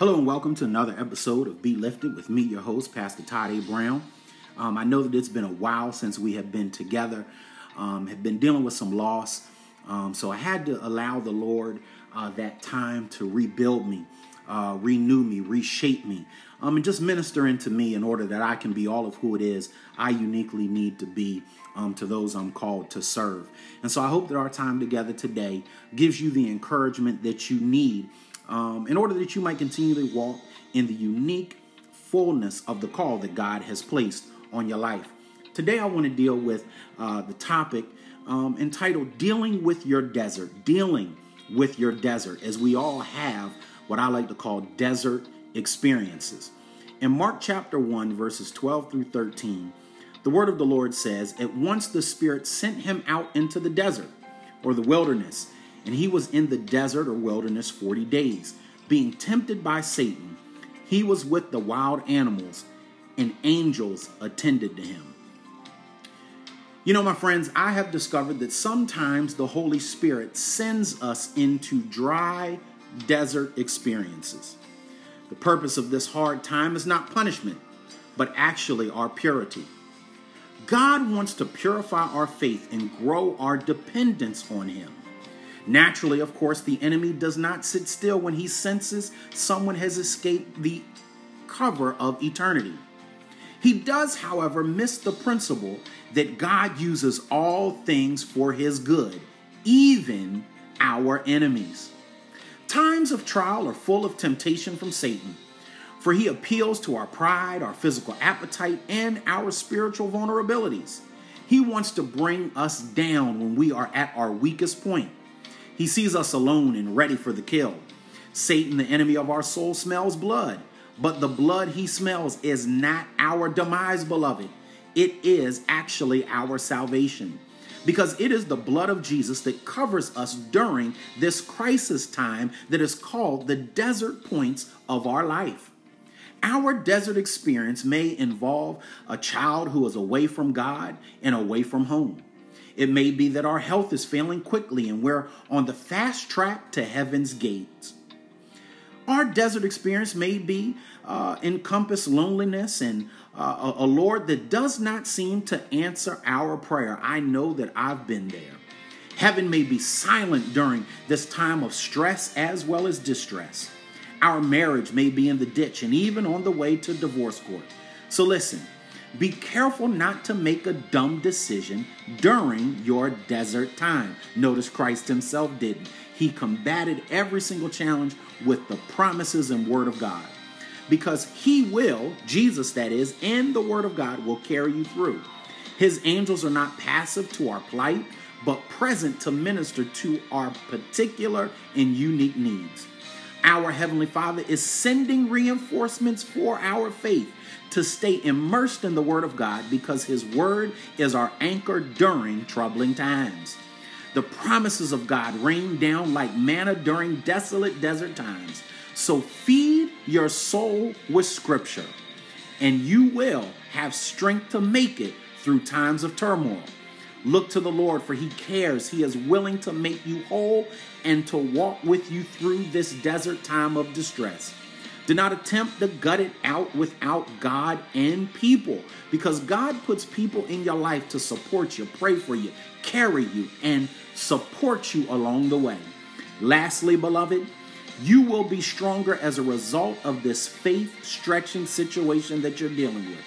Hello and welcome to another episode of Be Lifted with me, your host, Pastor Todd A. Brown. Um, I know that it's been a while since we have been together, um, have been dealing with some loss. Um, so I had to allow the Lord uh, that time to rebuild me, uh, renew me, reshape me, um, and just minister into me in order that I can be all of who it is I uniquely need to be um, to those I'm called to serve. And so I hope that our time together today gives you the encouragement that you need um, in order that you might continually walk in the unique fullness of the call that God has placed on your life. Today, I want to deal with uh, the topic um, entitled Dealing with Your Desert. Dealing with Your Desert, as we all have what I like to call desert experiences. In Mark chapter 1, verses 12 through 13, the word of the Lord says, At once the Spirit sent him out into the desert or the wilderness and he was in the desert or wilderness 40 days, being tempted by Satan. He was with the wild animals, and angels attended to him. You know, my friends, I have discovered that sometimes the Holy Spirit sends us into dry desert experiences. The purpose of this hard time is not punishment, but actually our purity. God wants to purify our faith and grow our dependence on Him. Naturally, of course, the enemy does not sit still when he senses someone has escaped the cover of eternity. He does, however, miss the principle that God uses all things for his good, even our enemies. Times of trial are full of temptation from Satan, for he appeals to our pride, our physical appetite, and our spiritual vulnerabilities. He wants to bring us down when we are at our weakest point. He sees us alone and ready for the kill. Satan, the enemy of our soul, smells blood, but the blood he smells is not our demise, beloved. It is actually our salvation because it is the blood of Jesus that covers us during this crisis time that is called the desert points of our life. Our desert experience may involve a child who is away from God and away from home. It may be that our health is failing quickly and we're on the fast track to heaven's gates. Our desert experience may be uh, encompass loneliness and uh, a, a Lord that does not seem to answer our prayer. I know that I've been there. Heaven may be silent during this time of stress as well as distress. Our marriage may be in the ditch and even on the way to divorce court. So listen, be careful not to make a dumb decision during your desert time. Notice Christ himself didn't. He combated every single challenge with the promises and word of God. Because he will, Jesus that is, and the word of God will carry you through. His angels are not passive to our plight, but present to minister to our particular and unique needs. Our Heavenly Father is sending reinforcements for our faith to stay immersed in the Word of God because His Word is our anchor during troubling times. The promises of God rain down like manna during desolate desert times. So feed your soul with Scripture, and you will have strength to make it through times of turmoil. Look to the Lord, for He cares. He is willing to make you whole and to walk with you through this desert time of distress. Do not attempt to gut it out without God and people because God puts people in your life to support you, pray for you, carry you, and support you along the way. Lastly, beloved, you will be stronger as a result of this faith stretching situation that you're dealing with.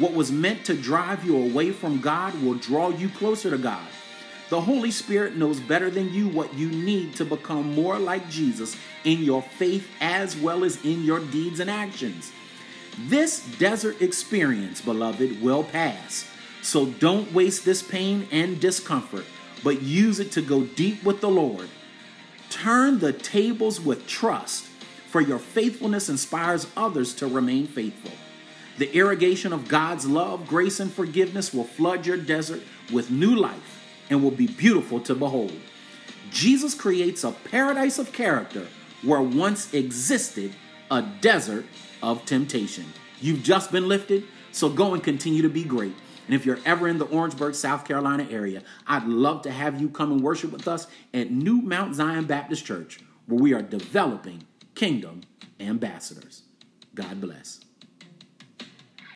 What was meant to drive you away from God will draw you closer to God. The Holy Spirit knows better than you what you need to become more like Jesus in your faith as well as in your deeds and actions. This desert experience, beloved, will pass. So don't waste this pain and discomfort, but use it to go deep with the Lord. Turn the tables with trust, for your faithfulness inspires others to remain faithful. The irrigation of God's love, grace, and forgiveness will flood your desert with new life and will be beautiful to behold. Jesus creates a paradise of character where once existed a desert of temptation. You've just been lifted, so go and continue to be great. And if you're ever in the Orangeburg, South Carolina area, I'd love to have you come and worship with us at New Mount Zion Baptist Church, where we are developing kingdom ambassadors. God bless.